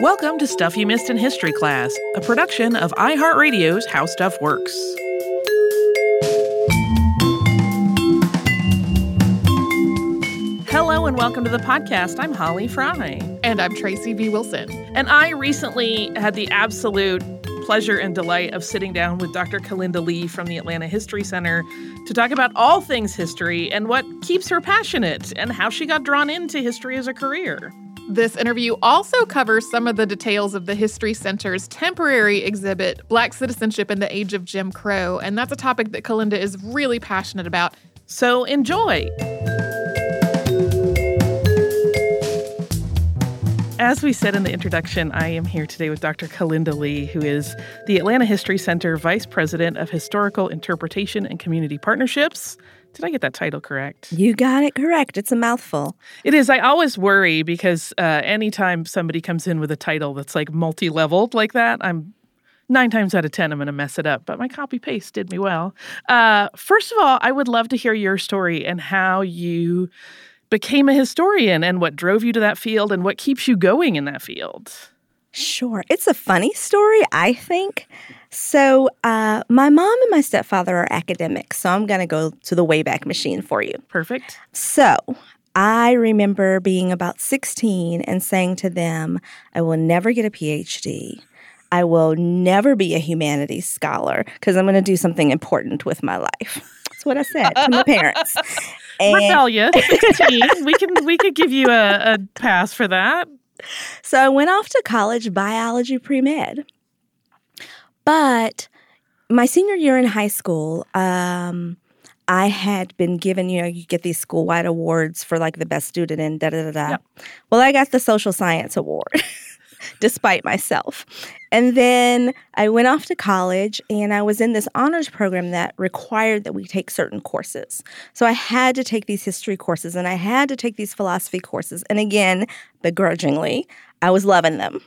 Welcome to Stuff You Missed in History Class, a production of iHeartRadio's How Stuff Works. Hello and welcome to the podcast. I'm Holly Fry. And I'm Tracy V. Wilson. And I recently had the absolute pleasure and delight of sitting down with Dr. Calinda Lee from the Atlanta History Center to talk about all things history and what keeps her passionate and how she got drawn into history as a career. This interview also covers some of the details of the History Center's temporary exhibit, Black Citizenship in the Age of Jim Crow, and that's a topic that Calinda is really passionate about. So enjoy! As we said in the introduction, I am here today with Dr. Calinda Lee, who is the Atlanta History Center Vice President of Historical Interpretation and Community Partnerships. Did I get that title correct? You got it correct. It's a mouthful. It is. I always worry because uh, anytime somebody comes in with a title that's like multi leveled like that, I'm nine times out of 10, I'm going to mess it up. But my copy paste did me well. Uh, first of all, I would love to hear your story and how you became a historian and what drove you to that field and what keeps you going in that field. Sure. It's a funny story, I think. So, uh, my mom and my stepfather are academics, so I'm going to go to the Wayback Machine for you. Perfect. So, I remember being about 16 and saying to them, I will never get a PhD. I will never be a humanities scholar because I'm going to do something important with my life. That's what I said to my parents. And Rebellious, 16. we can we could give you a, a pass for that. So I went off to college biology pre med. But my senior year in high school, um, I had been given, you know, you get these school wide awards for like the best student and da da da da. Yep. Well, I got the social science award. despite myself. And then I went off to college and I was in this honors program that required that we take certain courses. So I had to take these history courses and I had to take these philosophy courses. And again, begrudgingly, I was loving them.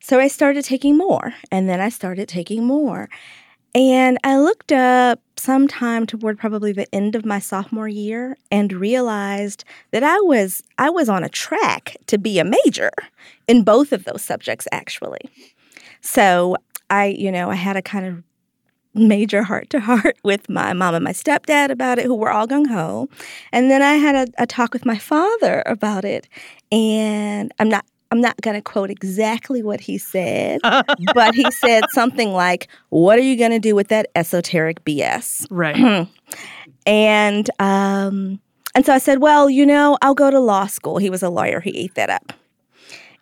So I started taking more, and then I started taking more. And I looked up sometime toward probably the end of my sophomore year and realized that I was I was on a track to be a major in both of those subjects actually. So I, you know, I had a kind of major heart to heart with my mom and my stepdad about it, who were all gung ho. And then I had a, a talk with my father about it. And I'm not I'm not going to quote exactly what he said, but he said something like, What are you going to do with that esoteric BS? Right. and, um, and so I said, Well, you know, I'll go to law school. He was a lawyer, he ate that up.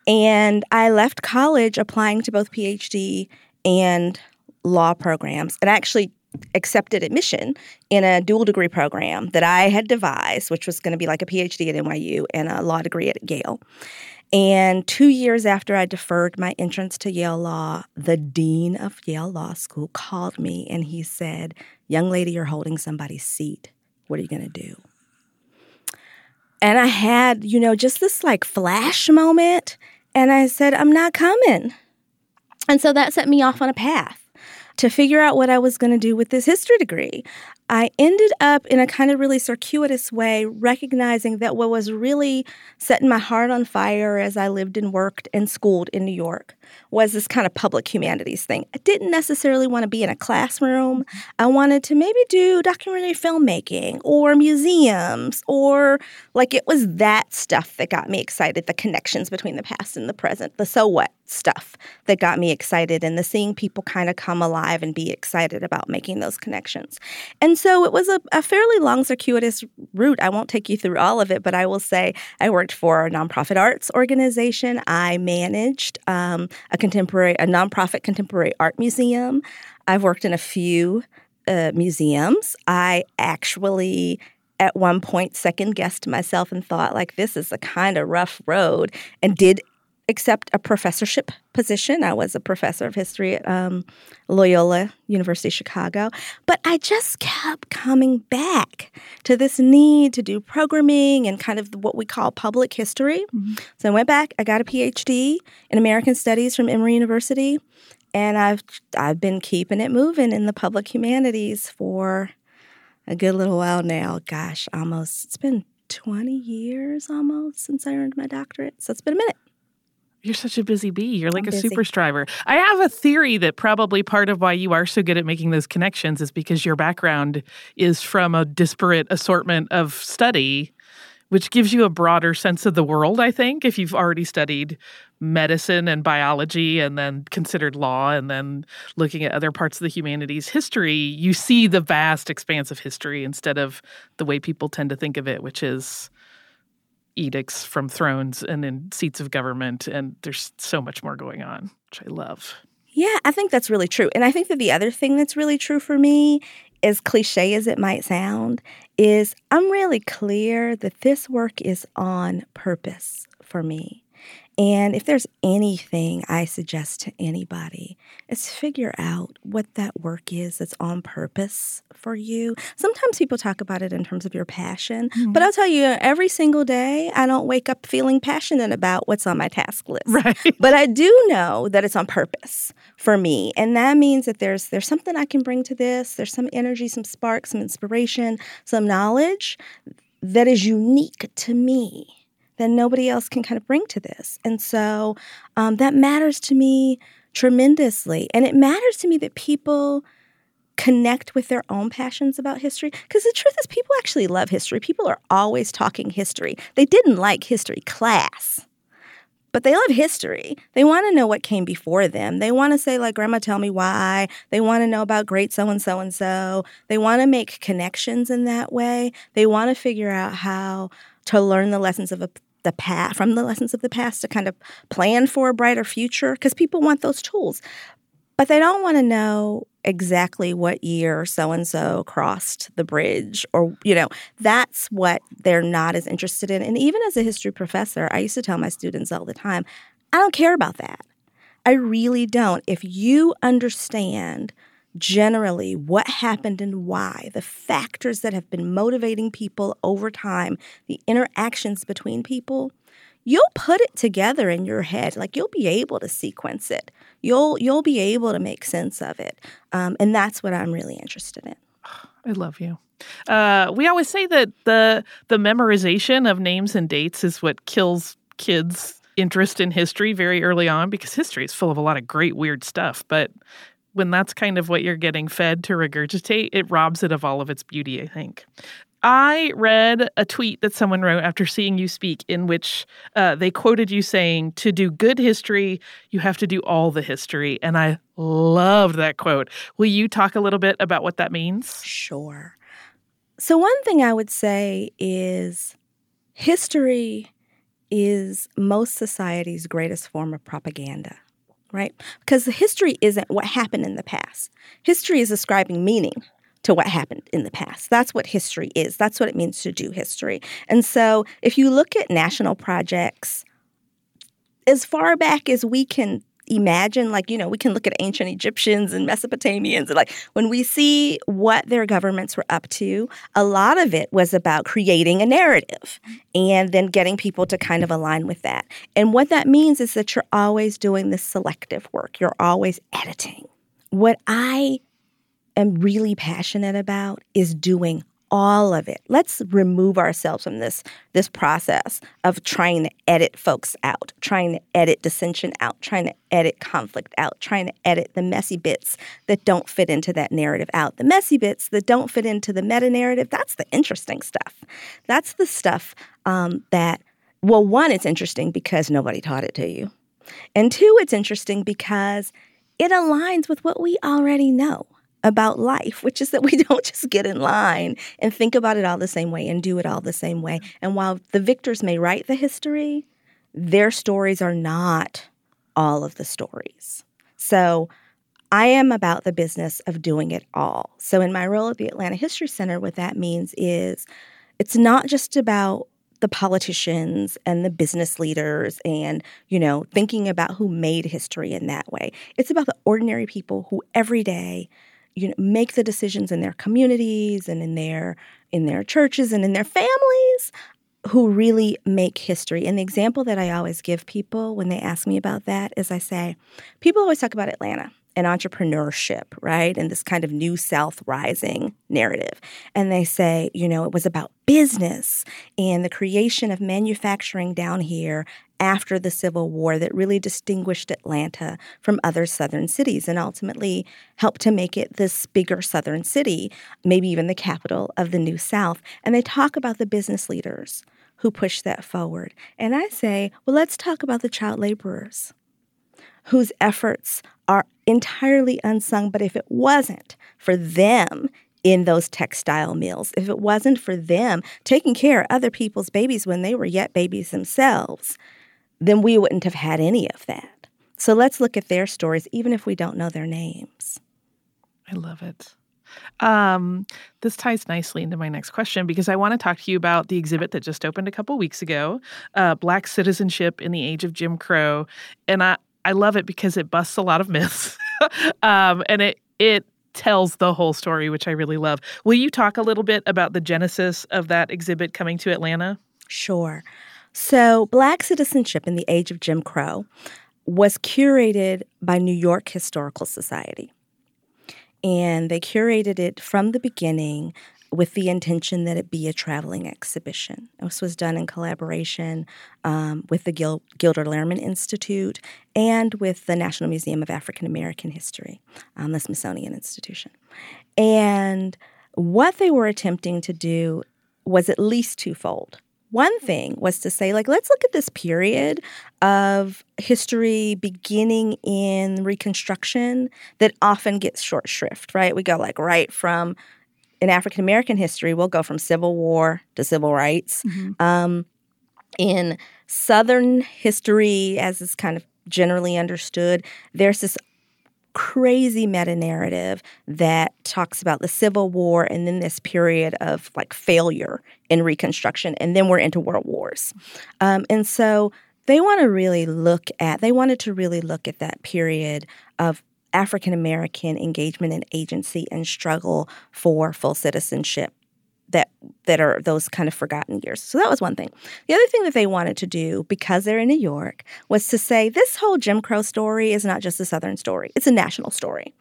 And I left college applying to both PhD and law programs and actually accepted admission in a dual degree program that I had devised, which was going to be like a PhD at NYU and a law degree at Yale. And two years after I deferred my entrance to Yale Law, the dean of Yale Law School called me and he said, Young lady, you're holding somebody's seat. What are you going to do? And I had, you know, just this like flash moment. And I said, I'm not coming. And so that set me off on a path to figure out what I was going to do with this history degree. I ended up in a kind of really circuitous way recognizing that what was really setting my heart on fire as I lived and worked and schooled in New York was this kind of public humanities thing. I didn't necessarily want to be in a classroom. Mm-hmm. I wanted to maybe do documentary filmmaking or museums or like it was that stuff that got me excited the connections between the past and the present, the so what stuff that got me excited and the seeing people kind of come alive and be excited about making those connections. And so it was a, a, fairly long, circuitous route. I won't take you through all of it, but I will say I worked for a nonprofit arts organization. I managed um, a contemporary, a nonprofit contemporary art museum. I've worked in a few uh, museums. I actually at one point second guessed myself and thought like this is a kind of rough road and did accept a professorship position. I was a professor of history at um, Loyola University Chicago, but I just kept coming back to this need to do programming and kind of what we call public history. Mm-hmm. So I went back. I got a PhD in American Studies from Emory University, and I've I've been keeping it moving in the public humanities for a good little while now. Gosh, almost it's been 20 years almost since I earned my doctorate. So it's been a minute. You're such a busy bee. You're like I'm a busy. super striver. I have a theory that probably part of why you are so good at making those connections is because your background is from a disparate assortment of study, which gives you a broader sense of the world, I think, if you've already studied medicine and biology and then considered law and then looking at other parts of the humanities history, you see the vast expanse of history instead of the way people tend to think of it, which is edicts from thrones and in seats of government. And there's so much more going on, which I love. Yeah, I think that's really true. And I think that the other thing that's really true for me, as cliche as it might sound, is I'm really clear that this work is on purpose for me. And if there's anything I suggest to anybody, it's figure out what that work is that's on purpose for you. Sometimes people talk about it in terms of your passion, but mm-hmm. I'll tell you, every single day, I don't wake up feeling passionate about what's on my task list. Right. But I do know that it's on purpose for me. And that means that there's there's something I can bring to this. There's some energy, some spark, some inspiration, some knowledge that is unique to me that nobody else can kind of bring to this. And so um, that matters to me tremendously. And it matters to me that people connect with their own passions about history. Because the truth is, people actually love history. People are always talking history. They didn't like history class. But they love history. They want to know what came before them. They want to say, like, Grandma, tell me why. They want to know about great so and so and so. They want to make connections in that way. They want to figure out how to learn the lessons of a, the past from the lessons of the past to kind of plan for a brighter future because people want those tools. But they don't want to know exactly what year so and so crossed the bridge or you know that's what they're not as interested in. And even as a history professor i used to tell my students all the time i don't care about that. I really don't. If you understand generally what happened and why the factors that have been motivating people over time the interactions between people you'll put it together in your head like you'll be able to sequence it you'll you'll be able to make sense of it um, and that's what i'm really interested in I love you. Uh, we always say that the the memorization of names and dates is what kills kids' interest in history very early on because history is full of a lot of great weird stuff. But when that's kind of what you're getting fed to regurgitate, it robs it of all of its beauty. I think. I read a tweet that someone wrote after seeing you speak, in which uh, they quoted you saying, To do good history, you have to do all the history. And I loved that quote. Will you talk a little bit about what that means? Sure. So, one thing I would say is history is most society's greatest form of propaganda, right? Because the history isn't what happened in the past, history is ascribing meaning to what happened in the past. That's what history is. That's what it means to do history. And so, if you look at national projects, as far back as we can imagine, like, you know, we can look at ancient Egyptians and Mesopotamians, and like when we see what their governments were up to, a lot of it was about creating a narrative and then getting people to kind of align with that. And what that means is that you're always doing this selective work, you're always editing. What I am really passionate about is doing all of it. Let's remove ourselves from this this process of trying to edit folks out, trying to edit dissension out, trying to edit conflict out, trying to edit the messy bits that don't fit into that narrative out. The messy bits that don't fit into the meta narrative, that's the interesting stuff. That's the stuff um, that, well, one, it's interesting because nobody taught it to you. And two, it's interesting because it aligns with what we already know about life, which is that we don't just get in line and think about it all the same way and do it all the same way. And while the victors may write the history, their stories are not all of the stories. So I am about the business of doing it all. So in my role at the Atlanta History Center, what that means is it's not just about the politicians and the business leaders and you know thinking about who made history in that way it's about the ordinary people who every day you know make the decisions in their communities and in their in their churches and in their families who really make history. And the example that I always give people when they ask me about that is I say, people always talk about Atlanta and entrepreneurship, right? And this kind of new South rising narrative. And they say, you know, it was about business and the creation of manufacturing down here after the Civil War that really distinguished Atlanta from other Southern cities and ultimately helped to make it this bigger Southern city, maybe even the capital of the New South. And they talk about the business leaders who pushed that forward. And I say, well, let's talk about the child laborers whose efforts are entirely unsung. But if it wasn't for them in those textile mills, if it wasn't for them taking care of other people's babies when they were yet babies themselves, then we wouldn't have had any of that. So let's look at their stories, even if we don't know their names. I love it. Um, this ties nicely into my next question because I want to talk to you about the exhibit that just opened a couple weeks ago, uh, Black Citizenship in the Age of Jim Crow, and I I love it because it busts a lot of myths, um, and it it tells the whole story, which I really love. Will you talk a little bit about the genesis of that exhibit coming to Atlanta? Sure. So, Black Citizenship in the Age of Jim Crow was curated by New York Historical Society. And they curated it from the beginning with the intention that it be a traveling exhibition. This was done in collaboration um, with the Gil- Gilder Lehrman Institute and with the National Museum of African American History, um, the Smithsonian Institution. And what they were attempting to do was at least twofold. One thing was to say, like, let's look at this period of history beginning in Reconstruction that often gets short shrift, right? We go like right from in African American history, we'll go from Civil War to civil rights. Mm-hmm. Um, in Southern history, as is kind of generally understood, there's this crazy meta narrative that talks about the Civil War and then this period of like failure in Reconstruction, and then we're into world wars. Um, and so they want to really look at, they wanted to really look at that period of African American engagement and agency and struggle for full citizenship that that are those kind of forgotten years. So that was one thing. The other thing that they wanted to do because they're in New York was to say this whole Jim Crow story is not just a Southern story; it's a national story.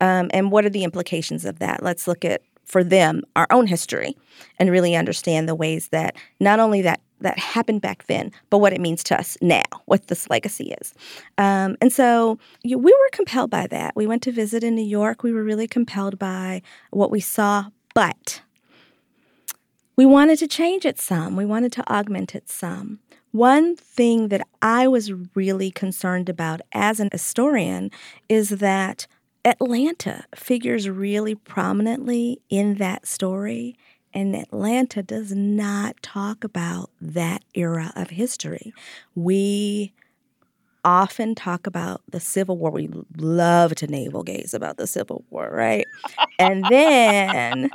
Um, and what are the implications of that? Let's look at for them our own history and really understand the ways that not only that that happened back then, but what it means to us now, what this legacy is. Um, and so you, we were compelled by that. We went to visit in New York. We were really compelled by what we saw, but we wanted to change it some, we wanted to augment it some. One thing that I was really concerned about as an historian is that Atlanta figures really prominently in that story, and Atlanta does not talk about that era of history. We often talk about the Civil War. We love to navel gaze about the Civil War, right? and then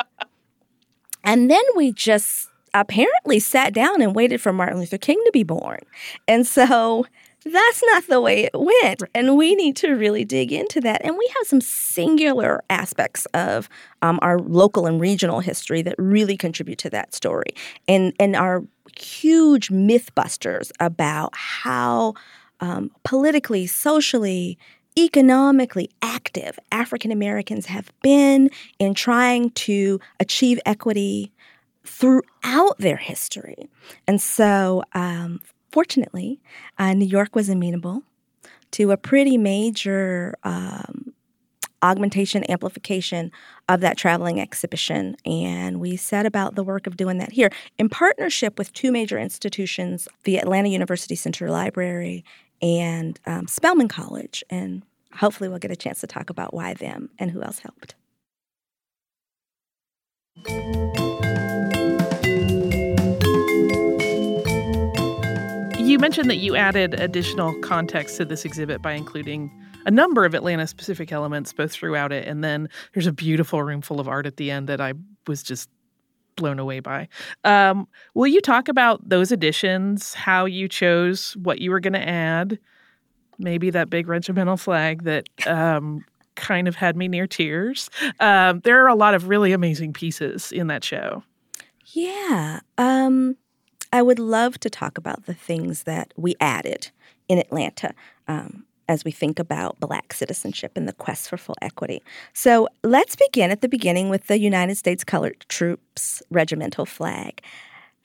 and then we just apparently sat down and waited for Martin Luther King to be born. And so that's not the way it went. And we need to really dig into that. And we have some singular aspects of um, our local and regional history that really contribute to that story and, and are huge mythbusters about how um, politically, socially, economically active African Americans have been in trying to achieve equity throughout their history. And so, um, fortunately, uh, New York was amenable to a pretty major um, augmentation, amplification of that traveling exhibition. And we set about the work of doing that here in partnership with two major institutions the Atlanta University Center Library and um, Spelman College. And hopefully, we'll get a chance to talk about why them and who else helped. You mentioned that you added additional context to this exhibit by including a number of Atlanta specific elements both throughout it. And then there's a beautiful room full of art at the end that I was just blown away by. Um, will you talk about those additions, how you chose what you were going to add? Maybe that big regimental flag that um, kind of had me near tears. Um, there are a lot of really amazing pieces in that show. Yeah. Um, I would love to talk about the things that we added in Atlanta. Um, as we think about Black citizenship and the quest for full equity. So let's begin at the beginning with the United States Colored Troops regimental flag.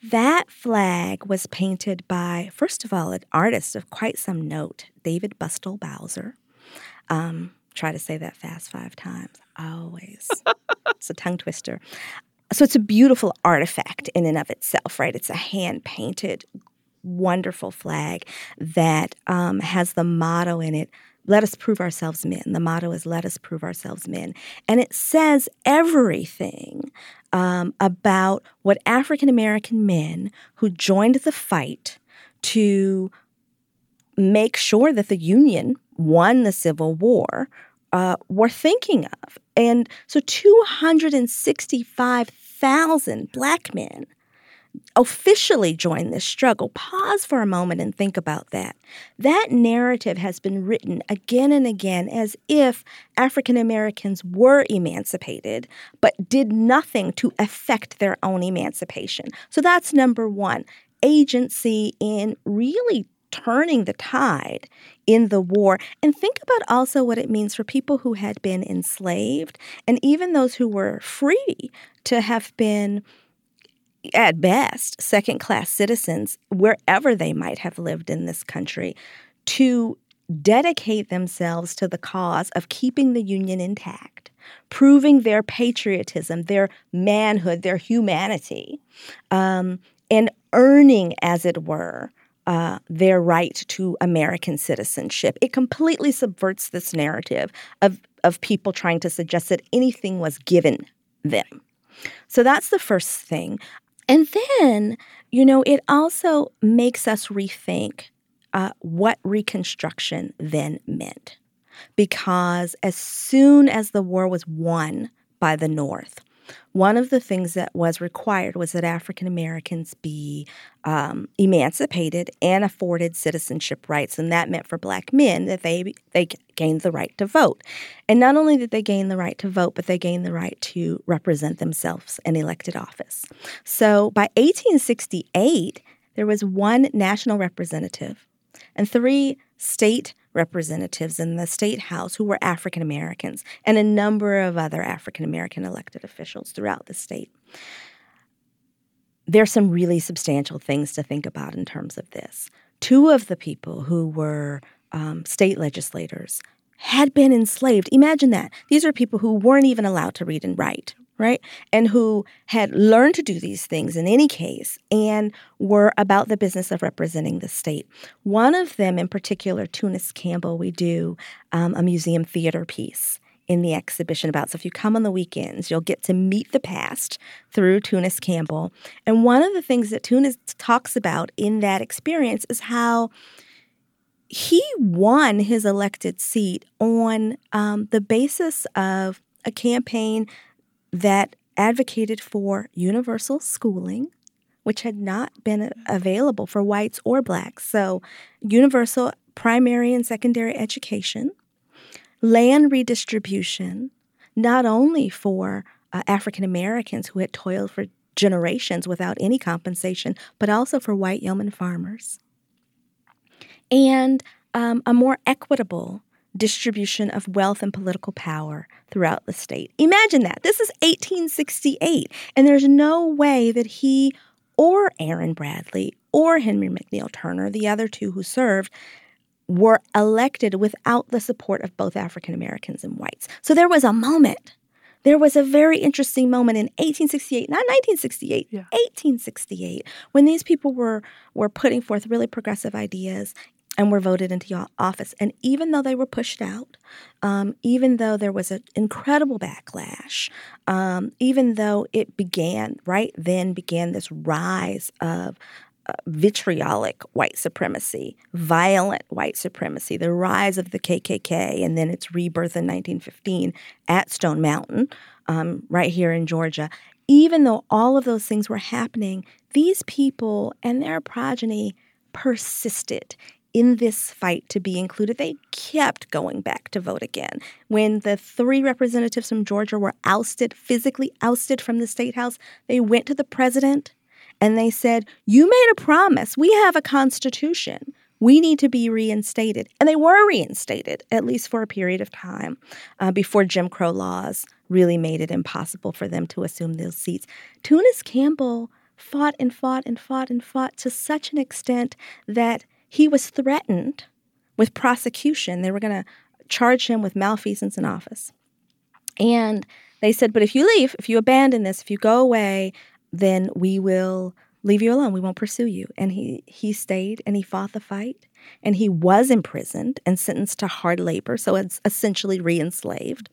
That flag was painted by, first of all, an artist of quite some note, David Bustill Bowser. Um, try to say that fast five times. Always. it's a tongue twister. So it's a beautiful artifact in and of itself, right? It's a hand painted, wonderful flag that um, has the motto in it let us prove ourselves men. The motto is let us prove ourselves men. And it says everything um, about what African American men who joined the fight to make sure that the Union won the Civil War uh, were thinking of. And so 265,000 black men officially join this struggle. Pause for a moment and think about that. That narrative has been written again and again as if African Americans were emancipated, but did nothing to affect their own emancipation. So that's number one agency in really turning the tide in the war. And think about also what it means for people who had been enslaved and even those who were free to have been at best, second class citizens, wherever they might have lived in this country, to dedicate themselves to the cause of keeping the Union intact, proving their patriotism, their manhood, their humanity, um, and earning, as it were, uh, their right to American citizenship. It completely subverts this narrative of, of people trying to suggest that anything was given them. So that's the first thing. And then, you know, it also makes us rethink uh, what Reconstruction then meant. Because as soon as the war was won by the North, one of the things that was required was that African Americans be um, emancipated and afforded citizenship rights, and that meant for Black men that they they gained the right to vote. And not only did they gain the right to vote, but they gained the right to represent themselves in elected office. So by 1868, there was one national representative and three state representatives in the state house who were African Americans and a number of other African American elected officials throughout the state. There's some really substantial things to think about in terms of this. Two of the people who were um, state legislators had been enslaved. Imagine that. These are people who weren't even allowed to read and write, right? And who had learned to do these things in any case and were about the business of representing the state. One of them, in particular, Tunis Campbell, we do um, a museum theater piece in the exhibition about. So if you come on the weekends, you'll get to meet the past through Tunis Campbell. And one of the things that Tunis talks about in that experience is how he won his elected seat on um, the basis of a campaign that advocated for universal schooling, which had not been available for whites or blacks. So, universal primary and secondary education, land redistribution, not only for uh, African Americans who had toiled for generations without any compensation, but also for white yeoman farmers, and um, a more equitable distribution of wealth and political power throughout the state. Imagine that. This is 1868, and there's no way that he or Aaron Bradley or Henry McNeal Turner, the other two who served, were elected without the support of both African Americans and whites. So there was a moment. There was a very interesting moment in 1868, not 1968, yeah. 1868, when these people were were putting forth really progressive ideas and were voted into office. And even though they were pushed out, um, even though there was an incredible backlash, um, even though it began right then began this rise of uh, vitriolic white supremacy, violent white supremacy, the rise of the KKK, and then its rebirth in 1915 at Stone Mountain, um, right here in Georgia. Even though all of those things were happening, these people and their progeny persisted in this fight to be included, they kept going back to vote again. When the three representatives from Georgia were ousted, physically ousted from the state house, they went to the president and they said, You made a promise. We have a constitution. We need to be reinstated. And they were reinstated, at least for a period of time, uh, before Jim Crow laws really made it impossible for them to assume those seats. Tunis Campbell fought and fought and fought and fought to such an extent that he was threatened with prosecution. They were going to charge him with malfeasance in office. And they said, But if you leave, if you abandon this, if you go away, then we will leave you alone. We won't pursue you. And he, he stayed and he fought the fight. And he was imprisoned and sentenced to hard labor. So it's essentially re enslaved.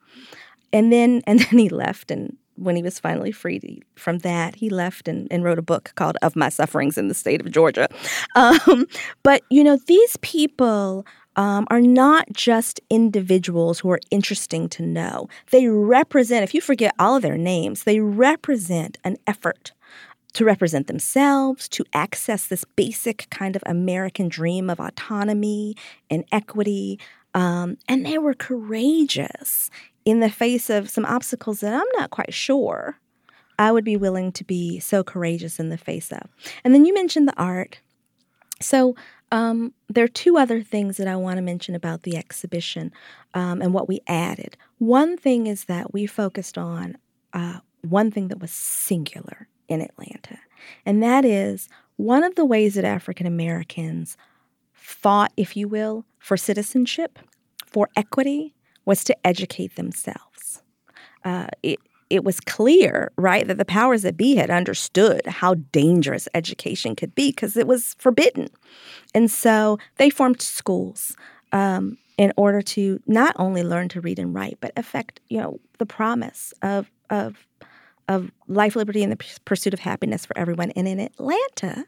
And then, and then he left. And when he was finally freed from that, he left and, and wrote a book called Of My Sufferings in the State of Georgia. Um, but, you know, these people um, are not just individuals who are interesting to know. They represent, if you forget all of their names, they represent an effort to represent themselves, to access this basic kind of American dream of autonomy and equity. Um, and they were courageous in the face of some obstacles that I'm not quite sure I would be willing to be so courageous in the face of. And then you mentioned the art. So um, there are two other things that I want to mention about the exhibition um, and what we added. One thing is that we focused on uh, one thing that was singular in Atlanta, and that is one of the ways that African Americans fought, if you will, for citizenship, for equity, was to educate themselves. Uh, it, it was clear, right, that the powers that be had understood how dangerous education could be because it was forbidden. And so they formed schools um, in order to not only learn to read and write, but affect, you know, the promise of, of, of life, liberty, and the pursuit of happiness for everyone. And in Atlanta,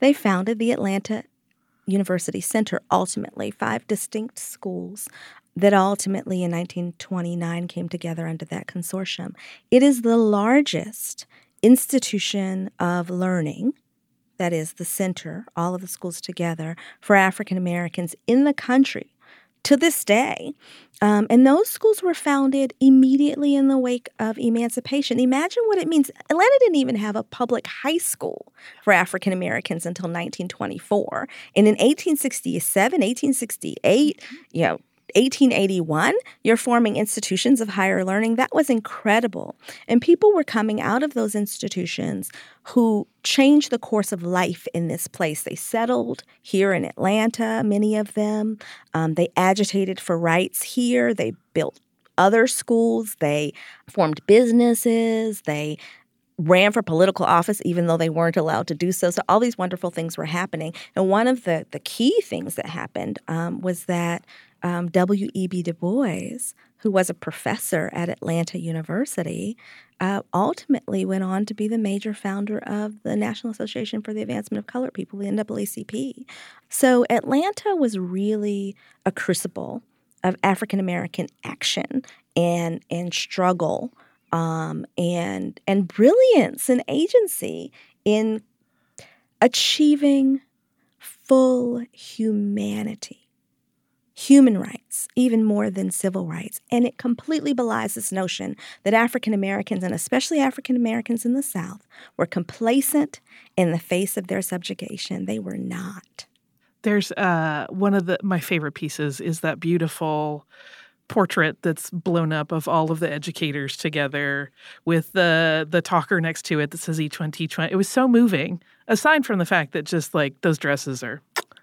they founded the Atlanta University Center, ultimately, five distinct schools that ultimately in 1929 came together under that consortium. It is the largest institution of learning, that is, the center, all of the schools together, for African Americans in the country to this day. Um, and those schools were founded immediately in the wake of emancipation. Imagine what it means. Atlanta didn't even have a public high school for African Americans until 1924. And in 1867, 1868, you know, 1881, you're forming institutions of higher learning. That was incredible. And people were coming out of those institutions who changed the course of life in this place. They settled here in Atlanta, many of them. Um, they agitated for rights here. They built other schools. They formed businesses. They ran for political office even though they weren't allowed to do so. So all these wonderful things were happening. And one of the, the key things that happened um, was that um, W.E.B. Du Bois, who was a professor at Atlanta University, uh, ultimately went on to be the major founder of the National Association for the Advancement of Colored People, the NAACP. So Atlanta was really a crucible of African American action and and struggle um, and and brilliance and agency in achieving full humanity human rights, even more than civil rights. And it completely belies this notion that African Americans, and especially African Americans in the South, were complacent in the face of their subjugation. They were not. There's uh, one of the my favorite pieces is that beautiful portrait that's blown up of all of the educators together with the the talker next to it that says each one teach one. It was so moving. Aside from the fact that just like those dresses are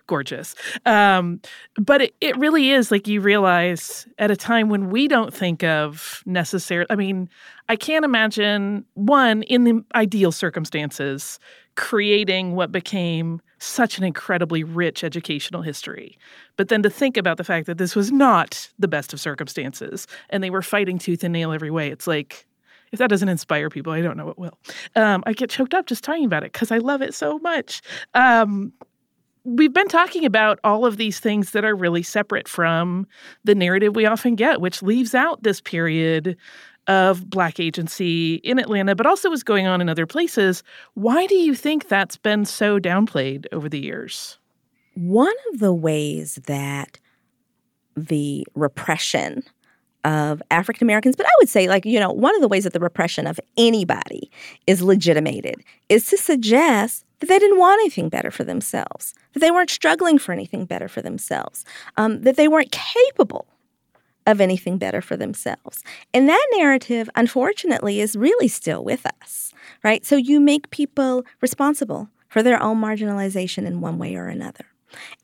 gorgeous. Um, but it, it really is like you realize at a time when we don't think of necessary. I mean, I can't imagine one in the ideal circumstances creating what became such an incredibly rich educational history. But then to think about the fact that this was not the best of circumstances and they were fighting tooth and nail every way, it's like, if that doesn't inspire people, I don't know what will. Um, I get choked up just talking about it because I love it so much. Um, we've been talking about all of these things that are really separate from the narrative we often get, which leaves out this period of Black agency in Atlanta, but also was going on in other places. Why do you think that's been so downplayed over the years? One of the ways that the repression of African Americans, but I would say, like, you know, one of the ways that the repression of anybody is legitimated is to suggest that they didn't want anything better for themselves, that they weren't struggling for anything better for themselves, um, that they weren't capable of anything better for themselves. And that narrative, unfortunately, is really still with us, right? So you make people responsible for their own marginalization in one way or another.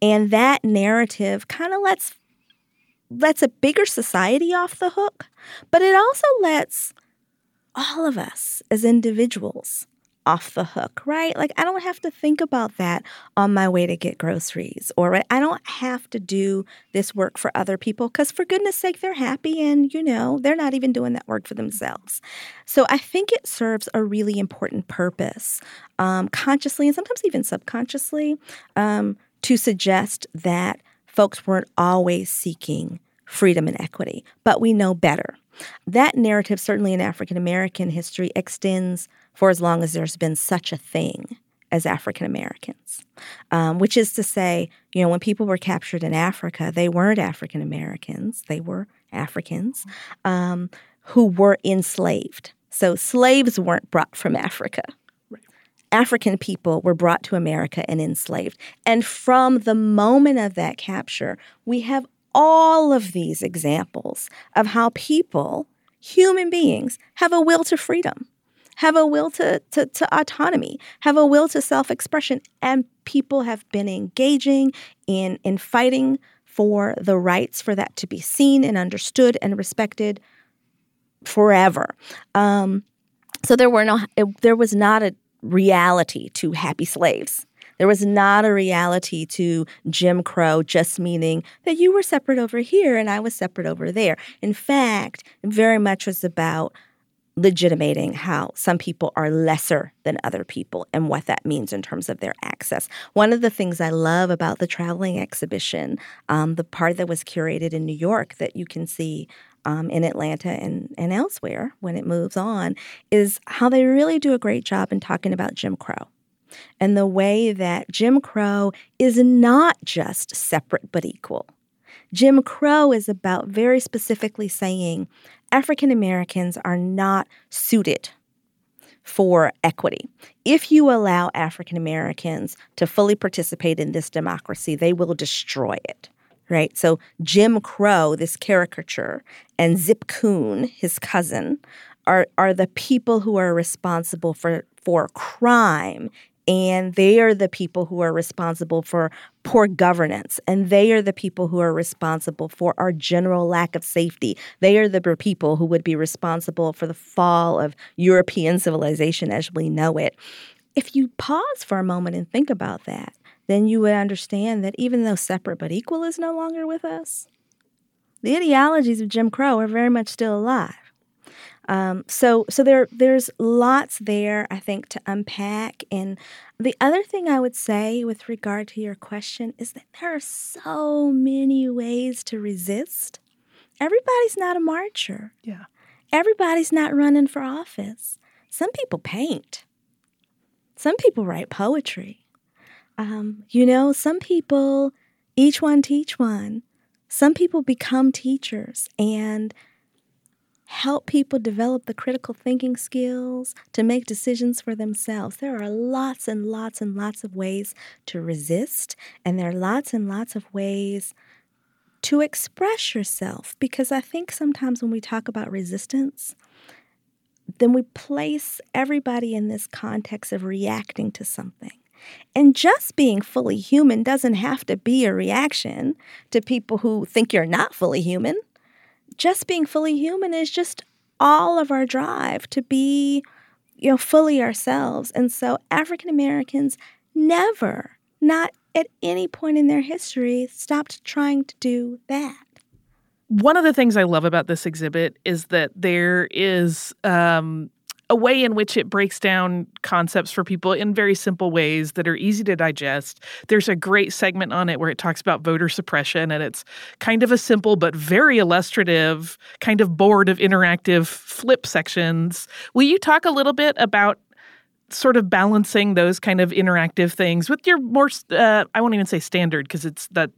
And that narrative kind of lets lets a bigger society off the hook, but it also lets all of us as individuals off the hook, right? Like I don't have to think about that on my way to get groceries or I don't have to do this work for other people cuz for goodness sake they're happy and you know, they're not even doing that work for themselves. So I think it serves a really important purpose, um, consciously and sometimes even subconsciously, um, to suggest that folks weren't always seeking freedom and equity, but we know better. That narrative, certainly in African American history, extends for as long as there's been such a thing as African Americans, um, which is to say, you know, when people were captured in Africa, they weren't African Americans, they were Africans um, who were enslaved. So slaves weren't brought from Africa. African people were brought to America and enslaved. And from the moment of that capture, we have all of these examples of how people, human beings, have a will to freedom, have a will to, to, to autonomy, have a will to self expression. And people have been engaging in, in fighting for the rights for that to be seen and understood and respected forever. Um, so there were no, it, there was not a reality to happy slaves. There was not a reality to Jim Crow just meaning that you were separate over here and I was separate over there. In fact, very much was about legitimating how some people are lesser than other people and what that means in terms of their access. One of the things I love about the traveling exhibition, um, the part that was curated in New York that you can see um, in Atlanta and, and elsewhere when it moves on, is how they really do a great job in talking about Jim Crow and the way that Jim Crow is not just separate but equal. Jim Crow is about very specifically saying African Americans are not suited for equity. If you allow African Americans to fully participate in this democracy, they will destroy it. Right? So, Jim Crow, this caricature, and Zip Coon, his cousin, are, are the people who are responsible for, for crime and they are the people who are responsible for poor governance and they are the people who are responsible for our general lack of safety. They are the people who would be responsible for the fall of european civilization as we know it. If you pause for a moment and think about that then you would understand that even though separate but equal is no longer with us the ideologies of jim crow are very much still alive um, so so there there's lots there I think to unpack. And the other thing I would say with regard to your question is that there are so many ways to resist. Everybody's not a marcher. Yeah. Everybody's not running for office. Some people paint. Some people write poetry. Um, you know, some people each one teach one. Some people become teachers and help people develop the critical thinking skills to make decisions for themselves. There are lots and lots and lots of ways to resist, and there are lots and lots of ways to express yourself because I think sometimes when we talk about resistance, then we place everybody in this context of reacting to something. And just being fully human doesn't have to be a reaction to people who think you're not fully human just being fully human is just all of our drive to be, you know, fully ourselves. And so African Americans never, not at any point in their history, stopped trying to do that. One of the things I love about this exhibit is that there is um, a way in which it breaks down concepts for people in very simple ways that are easy to digest. There's a great segment on it where it talks about voter suppression, and it's kind of a simple but very illustrative kind of board of interactive flip sections. Will you talk a little bit about sort of balancing those kind of interactive things with your more uh, I won't even say standard because it's that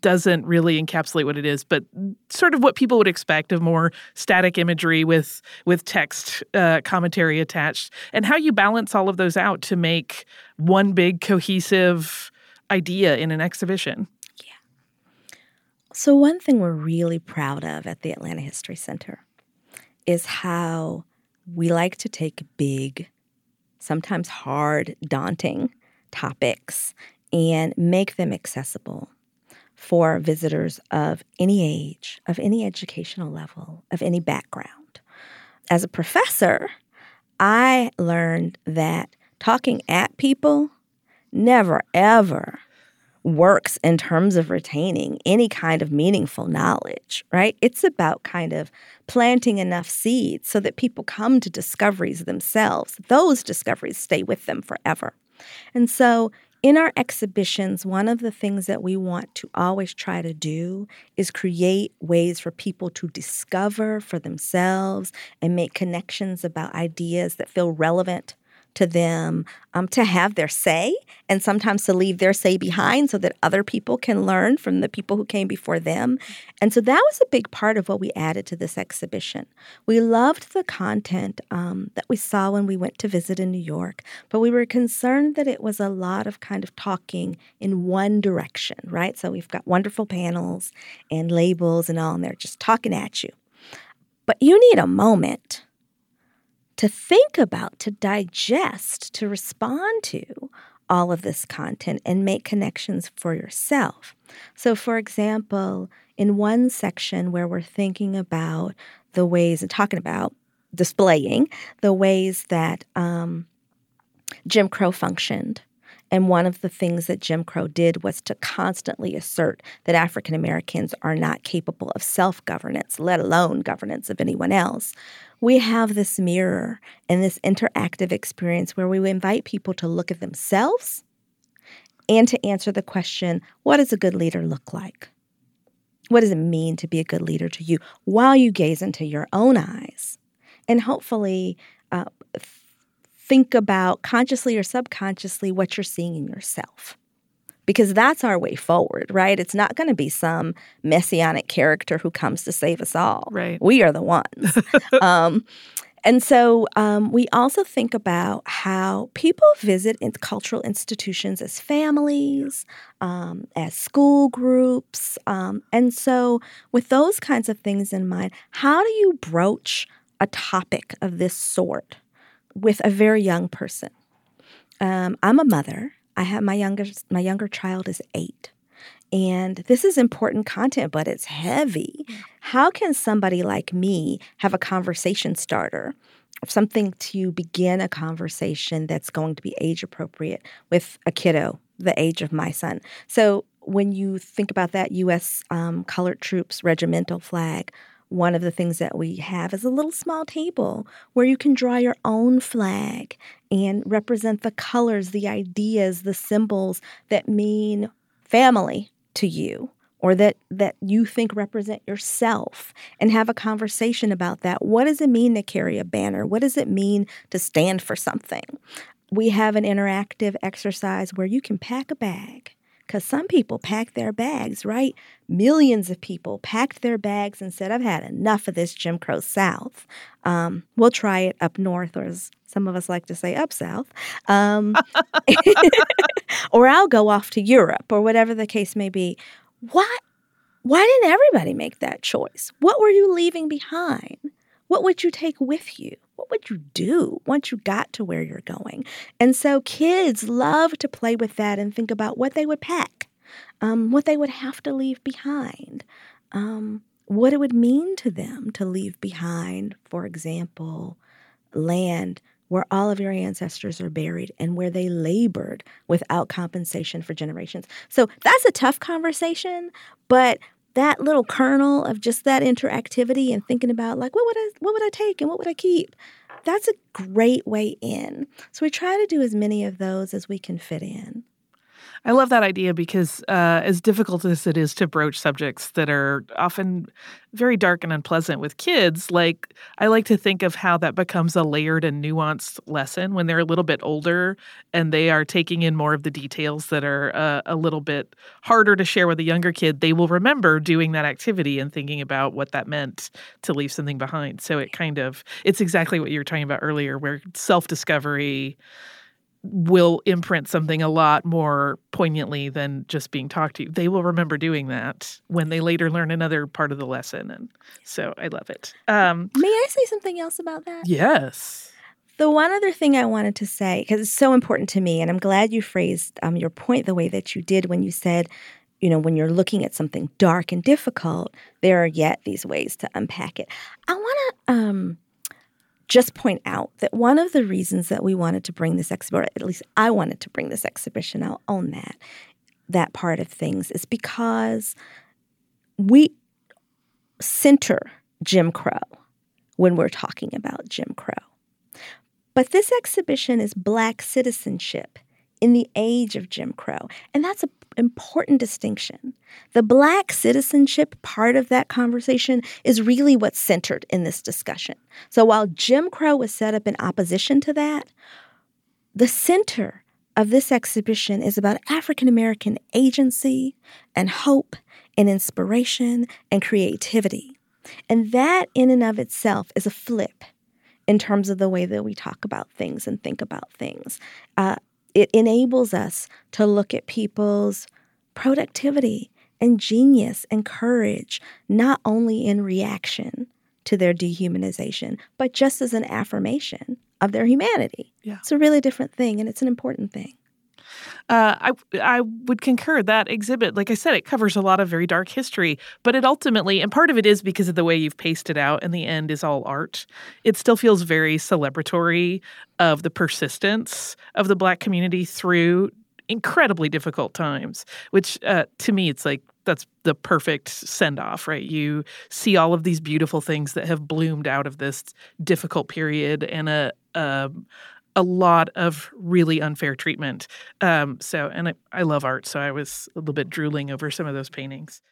doesn't really encapsulate what it is, but sort of what people would expect of more static imagery with with text uh, commentary attached, and how you balance all of those out to make one big cohesive idea in an exhibition. Yeah. So, one thing we're really proud of at the Atlanta History Center is how we like to take big, sometimes hard, daunting topics and make them accessible for visitors of any age, of any educational level, of any background. As a professor, I learned that talking at people never, ever works in terms of retaining any kind of meaningful knowledge, right? It's about kind of planting enough seeds so that people come to discoveries themselves. Those discoveries stay with them forever. And so, in our exhibitions, one of the things that we want to always try to do is create ways for people to discover for themselves and make connections about ideas that feel relevant to them um, to have their say and sometimes to leave their say behind so that other people can learn from the people who came before them. And so that was a big part of what we added to this exhibition. We loved the content um, that we saw when we went to visit in New York, but we were concerned that it was a lot of kind of talking in one direction, right? So we've got wonderful panels and labels and all, and they're just talking at you. But you need a moment to think about, to digest, to respond to all of this content and make connections for yourself. So, for example, in one section where we're thinking about the ways and talking about displaying the ways that um, Jim Crow functioned. And one of the things that Jim Crow did was to constantly assert that African Americans are not capable of self governance, let alone governance of anyone else we have this mirror and this interactive experience where we invite people to look at themselves and to answer the question what does a good leader look like? What does it mean to be a good leader to you while you gaze into your own eyes? And hopefully, uh, think about consciously or subconsciously what you're seeing in yourself because that's our way forward, right? It's not going to be some messianic character who comes to save us all. Right. We are the ones. um, and so um, we also think about how people visit in cultural institutions as families, um, as school groups. Um, and so, with those kinds of things in mind, how do you broach a topic of this sort with a very young person? Um, I'm a mother. I have my younger my younger child is 8. And this is important content, but it's heavy. How can somebody like me have a conversation starter? Something to begin a conversation that's going to be age appropriate with a kiddo the age of my son. So when you think about that U.S. Um, colored troops regimental flag, one of the things that we have is a little small table where you can draw your own flag and represent the colors, the ideas, the symbols that mean family to you or that that you think represent yourself and have a conversation about that. What does it mean to carry a banner? What does it mean to stand for something? We have an interactive exercise where you can pack a bag because some people packed their bags, right? Millions of people packed their bags and said, I've had enough of this Jim Crow South. Um, we'll try it up north, or as some of us like to say, up south. Um, or I'll go off to Europe, or whatever the case may be. Why, why didn't everybody make that choice? What were you leaving behind? What would you take with you? what would you do once you got to where you're going? And so kids love to play with that and think about what they would pack, um, what they would have to leave behind, um, what it would mean to them to leave behind, for example, land where all of your ancestors are buried and where they labored without compensation for generations. So that's a tough conversation, but that little kernel of just that interactivity and thinking about like what would I what would I take and what would I keep that's a great way in. So we try to do as many of those as we can fit in. I love that idea because, uh, as difficult as it is to broach subjects that are often very dark and unpleasant with kids, like I like to think of how that becomes a layered and nuanced lesson when they're a little bit older and they are taking in more of the details that are uh, a little bit harder to share with a younger kid. They will remember doing that activity and thinking about what that meant to leave something behind. So it kind of, it's exactly what you were talking about earlier, where self discovery will imprint something a lot more poignantly than just being talked to. They will remember doing that when they later learn another part of the lesson. And so I love it. Um, May I say something else about that? yes. The one other thing I wanted to say, because it's so important to me, and I'm glad you phrased um, your point the way that you did when you said, you know, when you're looking at something dark and difficult, there are yet these ways to unpack it. I want to um, just point out that one of the reasons that we wanted to bring this exhibition, at least I wanted to bring this exhibition, I'll own that, that part of things, is because we center Jim Crow when we're talking about Jim Crow. But this exhibition is Black citizenship in the age of Jim Crow. And that's an important distinction. The Black citizenship part of that conversation is really what's centered in this discussion. So while Jim Crow was set up in opposition to that, the center of this exhibition is about African American agency and hope and inspiration and creativity. And that, in and of itself, is a flip in terms of the way that we talk about things and think about things. Uh, it enables us to look at people's productivity and genius and courage, not only in reaction to their dehumanization, but just as an affirmation of their humanity. Yeah. It's a really different thing, and it's an important thing. Uh, I I would concur that exhibit, like I said, it covers a lot of very dark history, but it ultimately, and part of it is because of the way you've paced it out, and the end is all art. It still feels very celebratory of the persistence of the Black community through incredibly difficult times. Which uh, to me, it's like that's the perfect send off, right? You see all of these beautiful things that have bloomed out of this difficult period, and a. a a lot of really unfair treatment. Um, so, and I, I love art, so I was a little bit drooling over some of those paintings.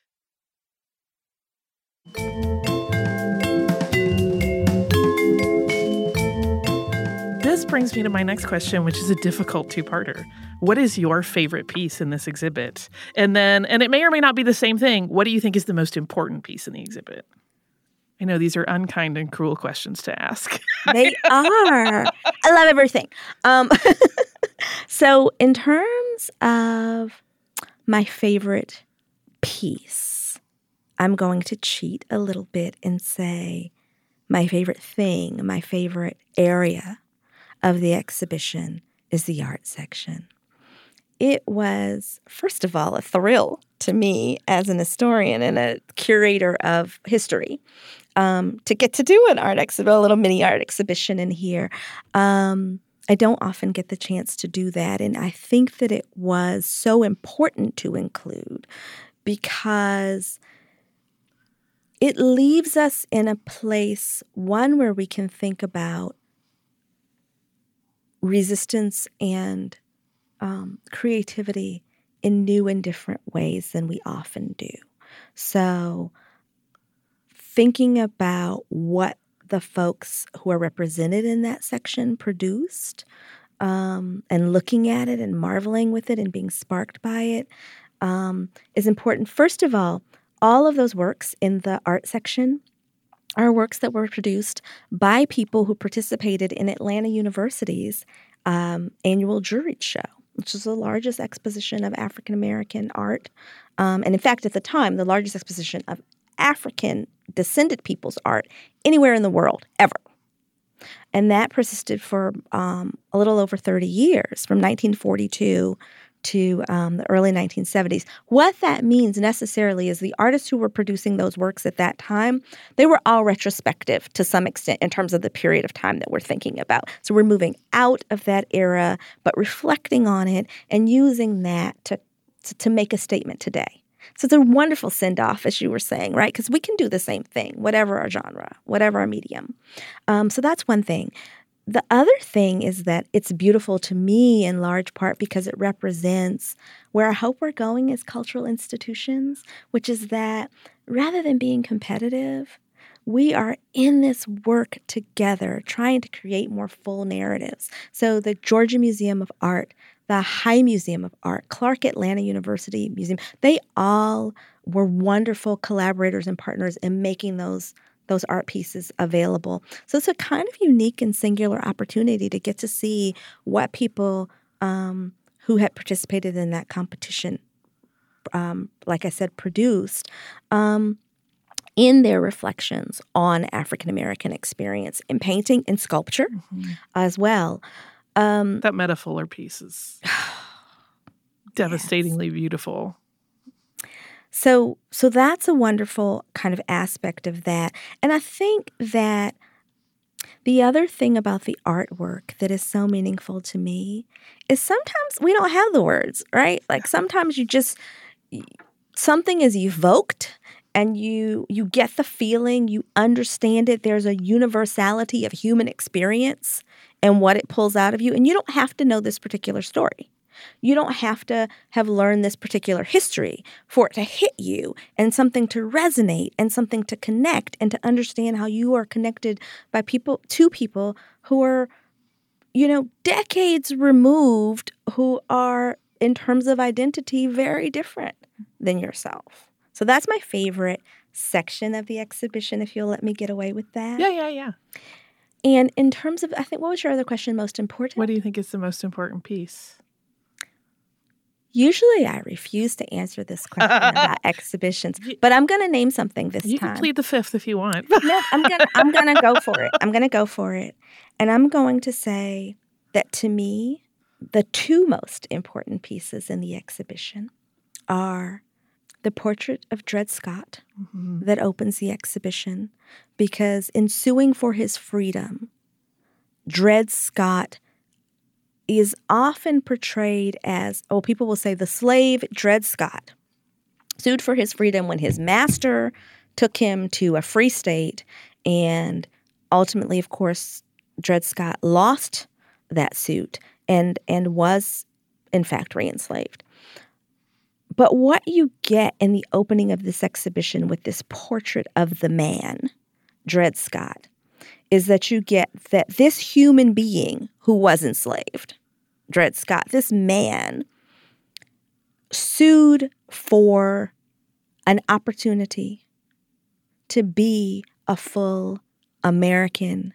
This brings me to my next question, which is a difficult two parter. What is your favorite piece in this exhibit? And then, and it may or may not be the same thing. What do you think is the most important piece in the exhibit? I know these are unkind and cruel questions to ask. They are. I love everything. Um, so, in terms of my favorite piece, I'm going to cheat a little bit and say my favorite thing, my favorite area of the exhibition is the art section. It was, first of all, a thrill to me as an historian and a curator of history um, to get to do an art exhibit, a little mini art exhibition in here. Um, I don't often get the chance to do that. And I think that it was so important to include because it leaves us in a place, one, where we can think about resistance and um, creativity in new and different ways than we often do. So, thinking about what the folks who are represented in that section produced um, and looking at it and marveling with it and being sparked by it um, is important. First of all, all of those works in the art section are works that were produced by people who participated in Atlanta University's um, annual Juried Show, which is the largest exposition of African American art. Um, and in fact, at the time, the largest exposition of African descended people's art anywhere in the world, ever. And that persisted for um, a little over 30 years, from 1942 to um, the early 1970s. What that means necessarily is the artists who were producing those works at that time, they were all retrospective to some extent in terms of the period of time that we're thinking about. So we're moving out of that era, but reflecting on it and using that to, to, to make a statement today. So it's a wonderful send off, as you were saying, right? Because we can do the same thing, whatever our genre, whatever our medium. Um, so that's one thing. The other thing is that it's beautiful to me in large part because it represents where I hope we're going as cultural institutions, which is that rather than being competitive, we are in this work together trying to create more full narratives. So, the Georgia Museum of Art, the High Museum of Art, Clark Atlanta University Museum, they all were wonderful collaborators and partners in making those those art pieces available. So it's a kind of unique and singular opportunity to get to see what people um, who had participated in that competition, um, like I said, produced um, in their reflections on African American experience in painting and sculpture Mm-hmm. as well. Um, That metaphor piece is devastatingly beautiful. So so that's a wonderful kind of aspect of that. And I think that the other thing about the artwork that is so meaningful to me is sometimes we don't have the words, right? Like sometimes you just something is evoked and you you get the feeling, you understand it. There's a universality of human experience and what it pulls out of you and you don't have to know this particular story. You don't have to have learned this particular history for it to hit you and something to resonate and something to connect and to understand how you are connected by people to people who are, you know, decades removed, who are, in terms of identity, very different than yourself. So that's my favorite section of the exhibition, if you'll let me get away with that. Yeah, yeah, yeah. And in terms of, I think, what was your other question most important? What do you think is the most important piece? Usually, I refuse to answer this question about exhibitions, but I'm going to name something this You time. You can plead the fifth if you want. no, I'm gonna I'm gonna go for it. I'm gonna go for it, and I'm going to say that to me, the two most important pieces in the exhibition are the portrait of Dred Scott Mhm. that opens the exhibition, because in suing for his freedom, Dred Scott is often portrayed as, oh, people will say the slave Dred Scott sued for his freedom when his master took him to a free state. And ultimately, of course, Dred Scott lost that suit and, and was, in fact, re enslaved. But what you get in the opening of this exhibition with this portrait of the man, Dred Scott, is that you get that this human being who was enslaved, Dred Scott, this man, sued for an opportunity to be a full American.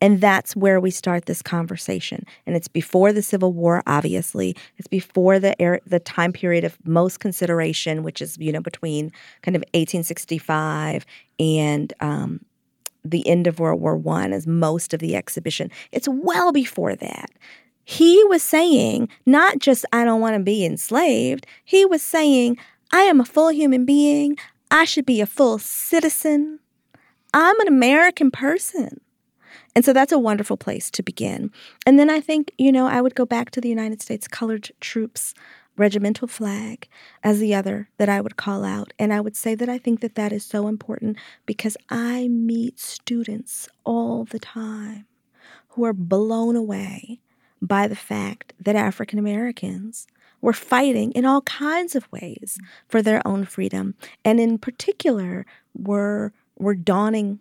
And that's where we start this conversation. And it's before the Civil War, obviously. It's before the era, the time period of most consideration, which is you know between kind of 1865 and um, the end of World War One, is most of the exhibition. It's well before that. He was saying not just I don't want to be enslaved. He was saying I am a full human being. I should be a full citizen. I'm an American person. And so that's a wonderful place to begin. And then I think, you know, I would go back to the United States Colored Troops regimental flag as the other that I would call out. And I would say that I think that that is so important because I meet students all the time who are blown away by the fact that African Americans were fighting in all kinds of ways mm. for their own freedom. And in particular, were, were donning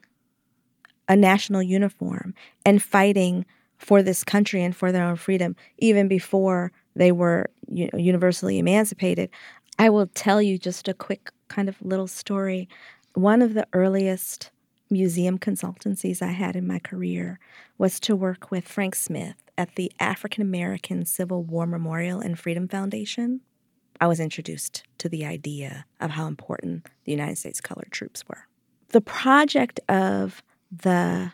a national uniform and fighting for this country and for their own freedom even before they were you know, universally emancipated. I will tell you just a quick kind of little story. One of the earliest museum consultancies I had in my career was to work with Frank Smith at the African American Civil War Memorial and Freedom Foundation. I was introduced to the idea of how important the United States colored troops were. The project of the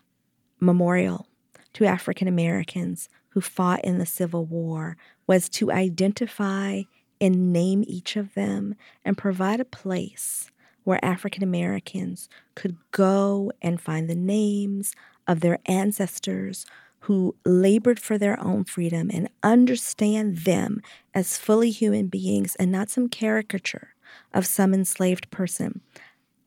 memorial to African Americans who fought in the Civil War was to identify and name each of them and provide a place where African Americans could go and find the names of their ancestors who labored for their own freedom and understand them as fully human beings and not some caricature of some enslaved person.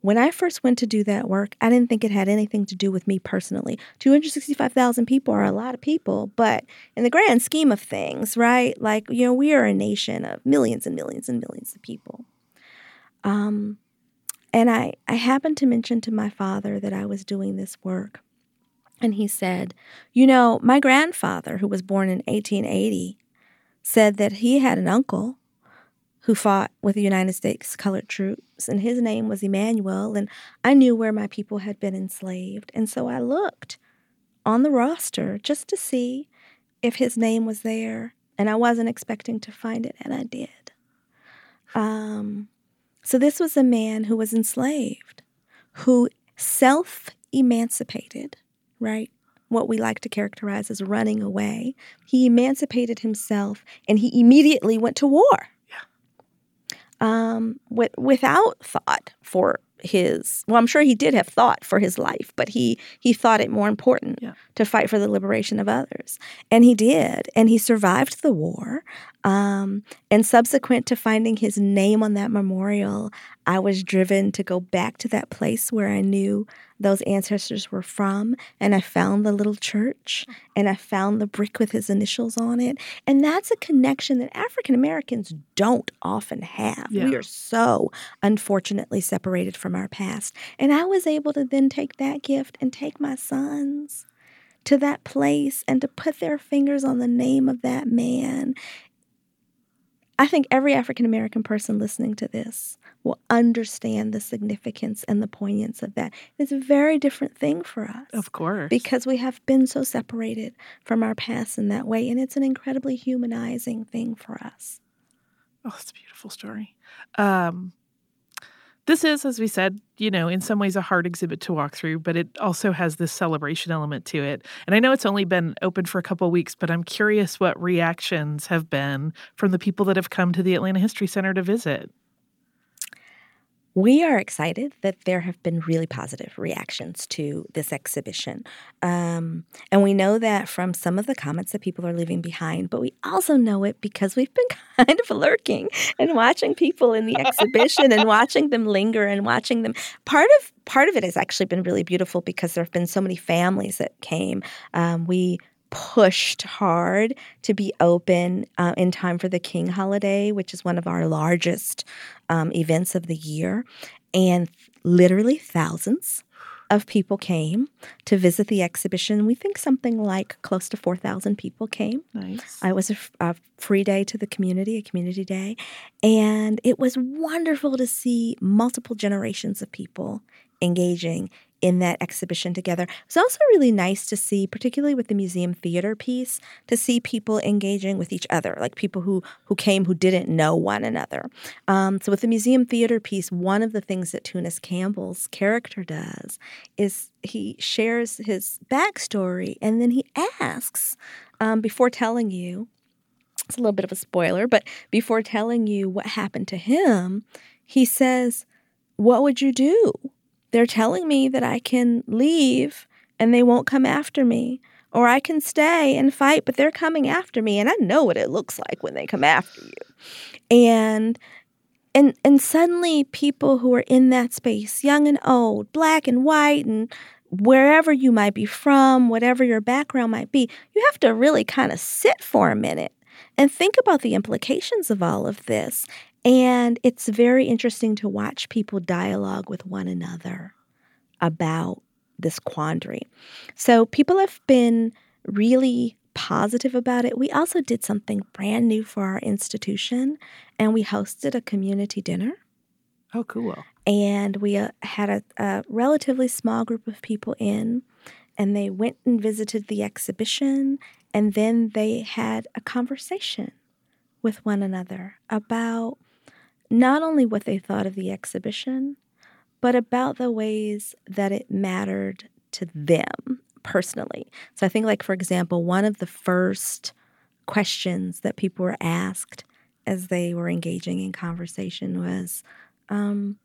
When I first went to do that work, I didn't think it had anything to do with me personally. 265,000 people are a lot of people, but in the grand scheme of things, right? Like, you know, we are a nation of millions and millions and millions of people. Um, and I, I happened to mention to my father that I was doing this work. And he said, You know, my grandfather, who was born in 1880, said that he had an uncle who fought with the United States colored troops, and his name was Emmanuel, and I knew where my people had been enslaved. And so I looked on the roster just to see if his name was there, and I wasn't expecting to find it, and I did. Um, so this was a man who was enslaved, who self emancipated, right? What we like to characterize as running away. He emancipated himself and he immediately went to war. Yeah. Um, with, without thought for his well i'm sure he did have thought for his life but he he thought it more important yeah. To fight for the liberation of others. And he did. And he survived the war. Um, and subsequent to finding his name on that memorial i was driven to go back to that place where i knew those ancestors were from. And i found the little church. And i found the brick with his initials on it. And that's a connection that african americans don't often have. Yeah. we are so unfortunately separated from our past. And i was able to then take that gift and take my sons to that place and to put their fingers on the name of that man I think every African American person listening to this will understand the significance and the poignance of that. It's a very different thing for us Of course. because we have been so separated from our past in that way, and it's an incredibly humanizing thing for us. Oh, it's a beautiful story. Um, this is, as we said, you know, in some ways a hard exhibit to walk through, but it also has this celebration element to it. And I know it's only been open for a couple weeks, but I'm curious what reactions have been from the people that have come to the Atlanta History Center to visit. We are excited that there have been really positive reactions to this exhibition. Um, and we know that from some of the comments that people are leaving behind, but we also know it because we've been kind of lurking and watching people in the exhibition and watching them linger and watching them. Part of part of it has actually been really beautiful because there have been so many families that came. Um, we pushed hard to be open uh, in time for the King holiday, which is one of our largest um, events of the year. And literally thousands of people came to visit the exhibition. We think something like close to 4,000 people came. Nice. It was a, f- a free day to the community, a community day. And it was wonderful to see multiple generations of people engaging in that exhibition together. It was also really nice to see, particularly with the museum theater piece, to see people engaging with each other, like people who who came who didn't know one another. Um, so with the museum theater piece, one of the things that Tunis Campbell's character does is he shares his backstory and then he asks um, before telling you. It's a little bit of a spoiler, but before telling you what happened to him, he says, What would you do? They're telling me that I can leave and they won't come after me, or I can stay and fight, but they're coming after me, and I know what it looks like when they come after you. And and and suddenly people who are in that space, young and old, black and white and wherever you might be from, whatever your background might be, you have to really kind of sit for a minute and think about the implications of all of this. And it's very interesting to watch people dialogue with one another about this quandary. So people have been really positive about it. We also did something brand new for our institution, and we hosted a community dinner. Oh, cool. And we uh, had a, a relatively small group of people in, and they went and visited the exhibition, and then they had a conversation with one another about not only what they thought of the exhibition, but about the ways that it mattered to them personally. So I think, like, for example, one of the first questions that people were asked as they were engaging in conversation was, um,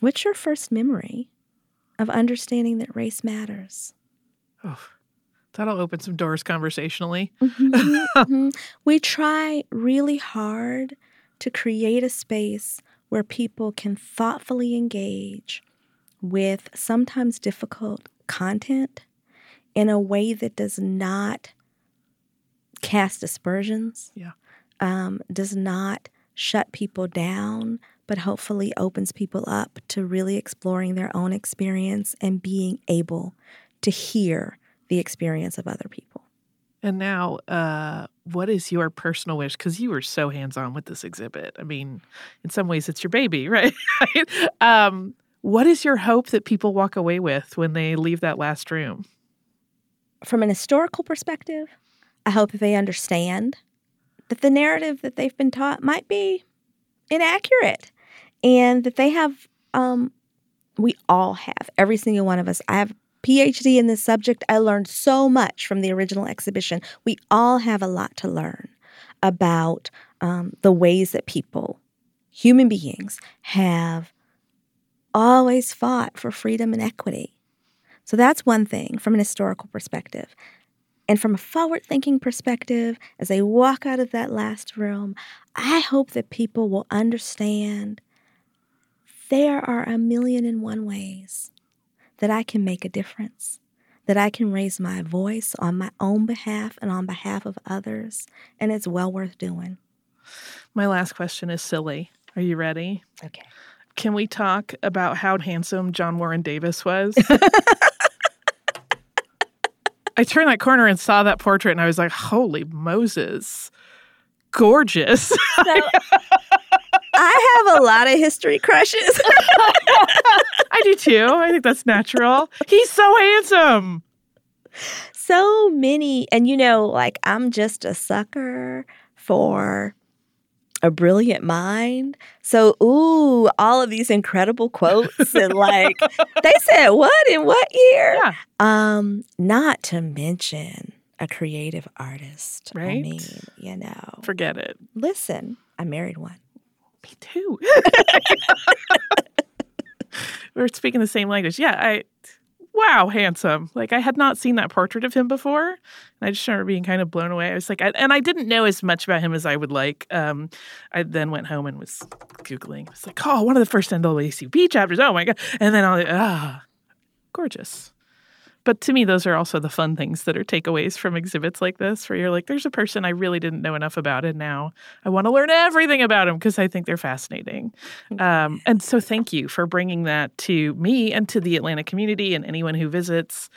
What's your first memory of understanding that race matters? Oh, that'll open some doors conversationally. Mhm, mhm. We try really hard to create a space where people can thoughtfully engage with sometimes difficult content in a way that does not cast aspersions, Yeah. um, does not shut people down, but hopefully opens people up to really exploring their own experience and being able to hear the experience of other people. And now, uh, what is your personal wish? Because you were so hands on with this exhibit. I mean, in some ways, it's your baby, right? um, what is your hope that people walk away with when they leave that last room? From an historical perspective, I hope they understand that the narrative that they've been taught might be inaccurate and that they have um we all have every single one of us i have phd in this subject i learned so much from the original exhibition. We all have a lot to learn about um, the ways that people human beings have always fought for freedom and equity. So that's one thing from an historical perspective. And from a forward thinking perspective, as they walk out of that last room, I hope that people will understand there are a million and one ways that I can make a difference, that I can raise my voice on my own behalf and on behalf of others, and it's well worth doing. My last question is silly. Are you ready? Okay. Can we talk about how handsome John Warren Davis was? I turned that corner and saw that portrait, and I was like, "Holy Moses, gorgeous!" So, I have a lot of history crushes. I do too. I think that's natural. He's so handsome. so many, and you know, like I'm just a sucker for a brilliant mind. So, ooh, all of these incredible quotes and like they said what in what year? Yeah. Um, not to mention a creative artist. Right. I mean, you know. Forget it. Listen, I married one. Me too. We're speaking the same language. Yeah, I wow, handsome. Like I had not seen that portrait of him before. And I just remember being kind of blown away. I was like, I, and I didn't know as much about him as I would like. Um, I then went home and was googling. It's like, oh, one of the first NAACP chapters. Oh my god! And then I was like, ah, gorgeous. But to me, those are also the fun things that are takeaways from exhibits like this, where you're like, there's a person I really didn't know enough about, and now I want to learn everything about them because I think they're fascinating. Um, and so, thank you for bringing that to me and to the Atlanta community and anyone who visits.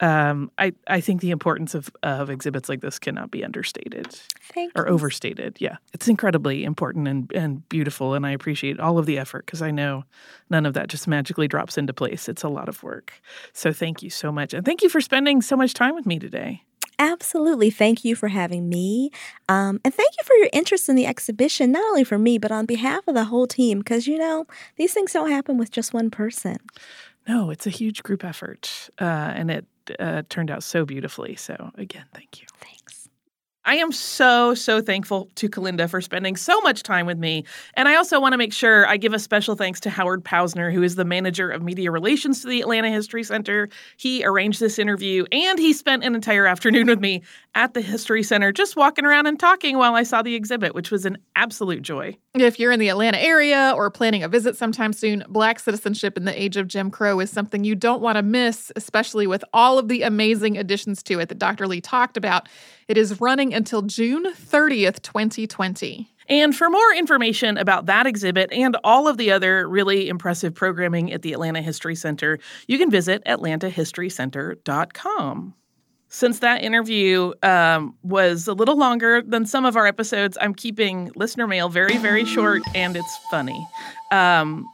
Um, I, I think the importance of, of exhibits like this cannot be understated Thank or you. overstated. Yeah, it's incredibly important and, and beautiful, and I appreciate all of the effort because I know none of that just magically drops into place. It's a lot of work. So thank you so much, and thank you for spending so much time with me today. Absolutely. Thank you for having me. Um, and thank you for your interest in the exhibition, not only for me, but on behalf of the whole team, because, you know, these things don't happen with just one person. No, it's a huge group effort, uh, and it uh, turned out so beautifully. So again, thank you. Thanks. I am so, so thankful to Calinda for spending so much time with me. And I also want to make sure I give a special thanks to Howard Pousner, who is the manager of media relations to the Atlanta History Center. He arranged this interview and he spent an entire afternoon with me at the History Center, just walking around and talking while I saw the exhibit, which was an absolute joy. If you're in the Atlanta area or planning a visit sometime soon, Black citizenship in the age of Jim Crow is something you don't want to miss, especially with all of the amazing additions to it that Dr. Lee talked about. It is running until June 30th, 2020. And for more information about that exhibit and all of the other really impressive programming at the Atlanta History Center, you can visit atlantahistorycenter.com. Since that interview um, was a little longer than some of our episodes, I'm keeping listener mail very, very short and it's funny. Um,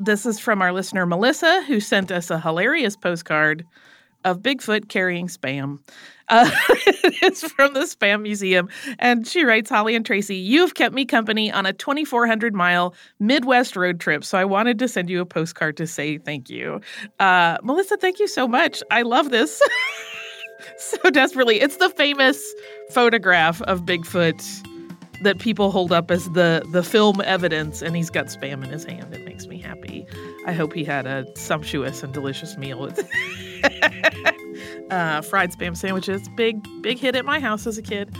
this is from our listener, Melissa, who sent us a hilarious postcard of Bigfoot carrying spam. Uh, it's from the Spam Museum. And she writes Holly and Tracy, you've kept me company on a 2,400 mile Midwest road trip. So I wanted to send you a postcard to say thank you. Uh, Melissa, thank you so much. I love this so desperately. It's the famous photograph of Bigfoot that people hold up as the the film evidence and he's got spam in his hand it makes me happy i hope he had a sumptuous and delicious meal uh, fried spam sandwiches big big hit at my house as a kid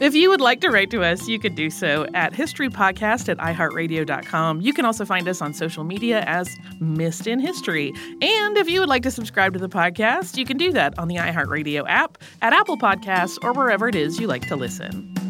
if you would like to write to us, you could do so at historypodcast at iheartradio.com. You can also find us on social media as Missed in History. And if you would like to subscribe to the podcast, you can do that on the iHeartRadio app, at Apple Podcasts, or wherever it is you like to listen.